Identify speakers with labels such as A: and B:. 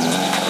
A: Bye.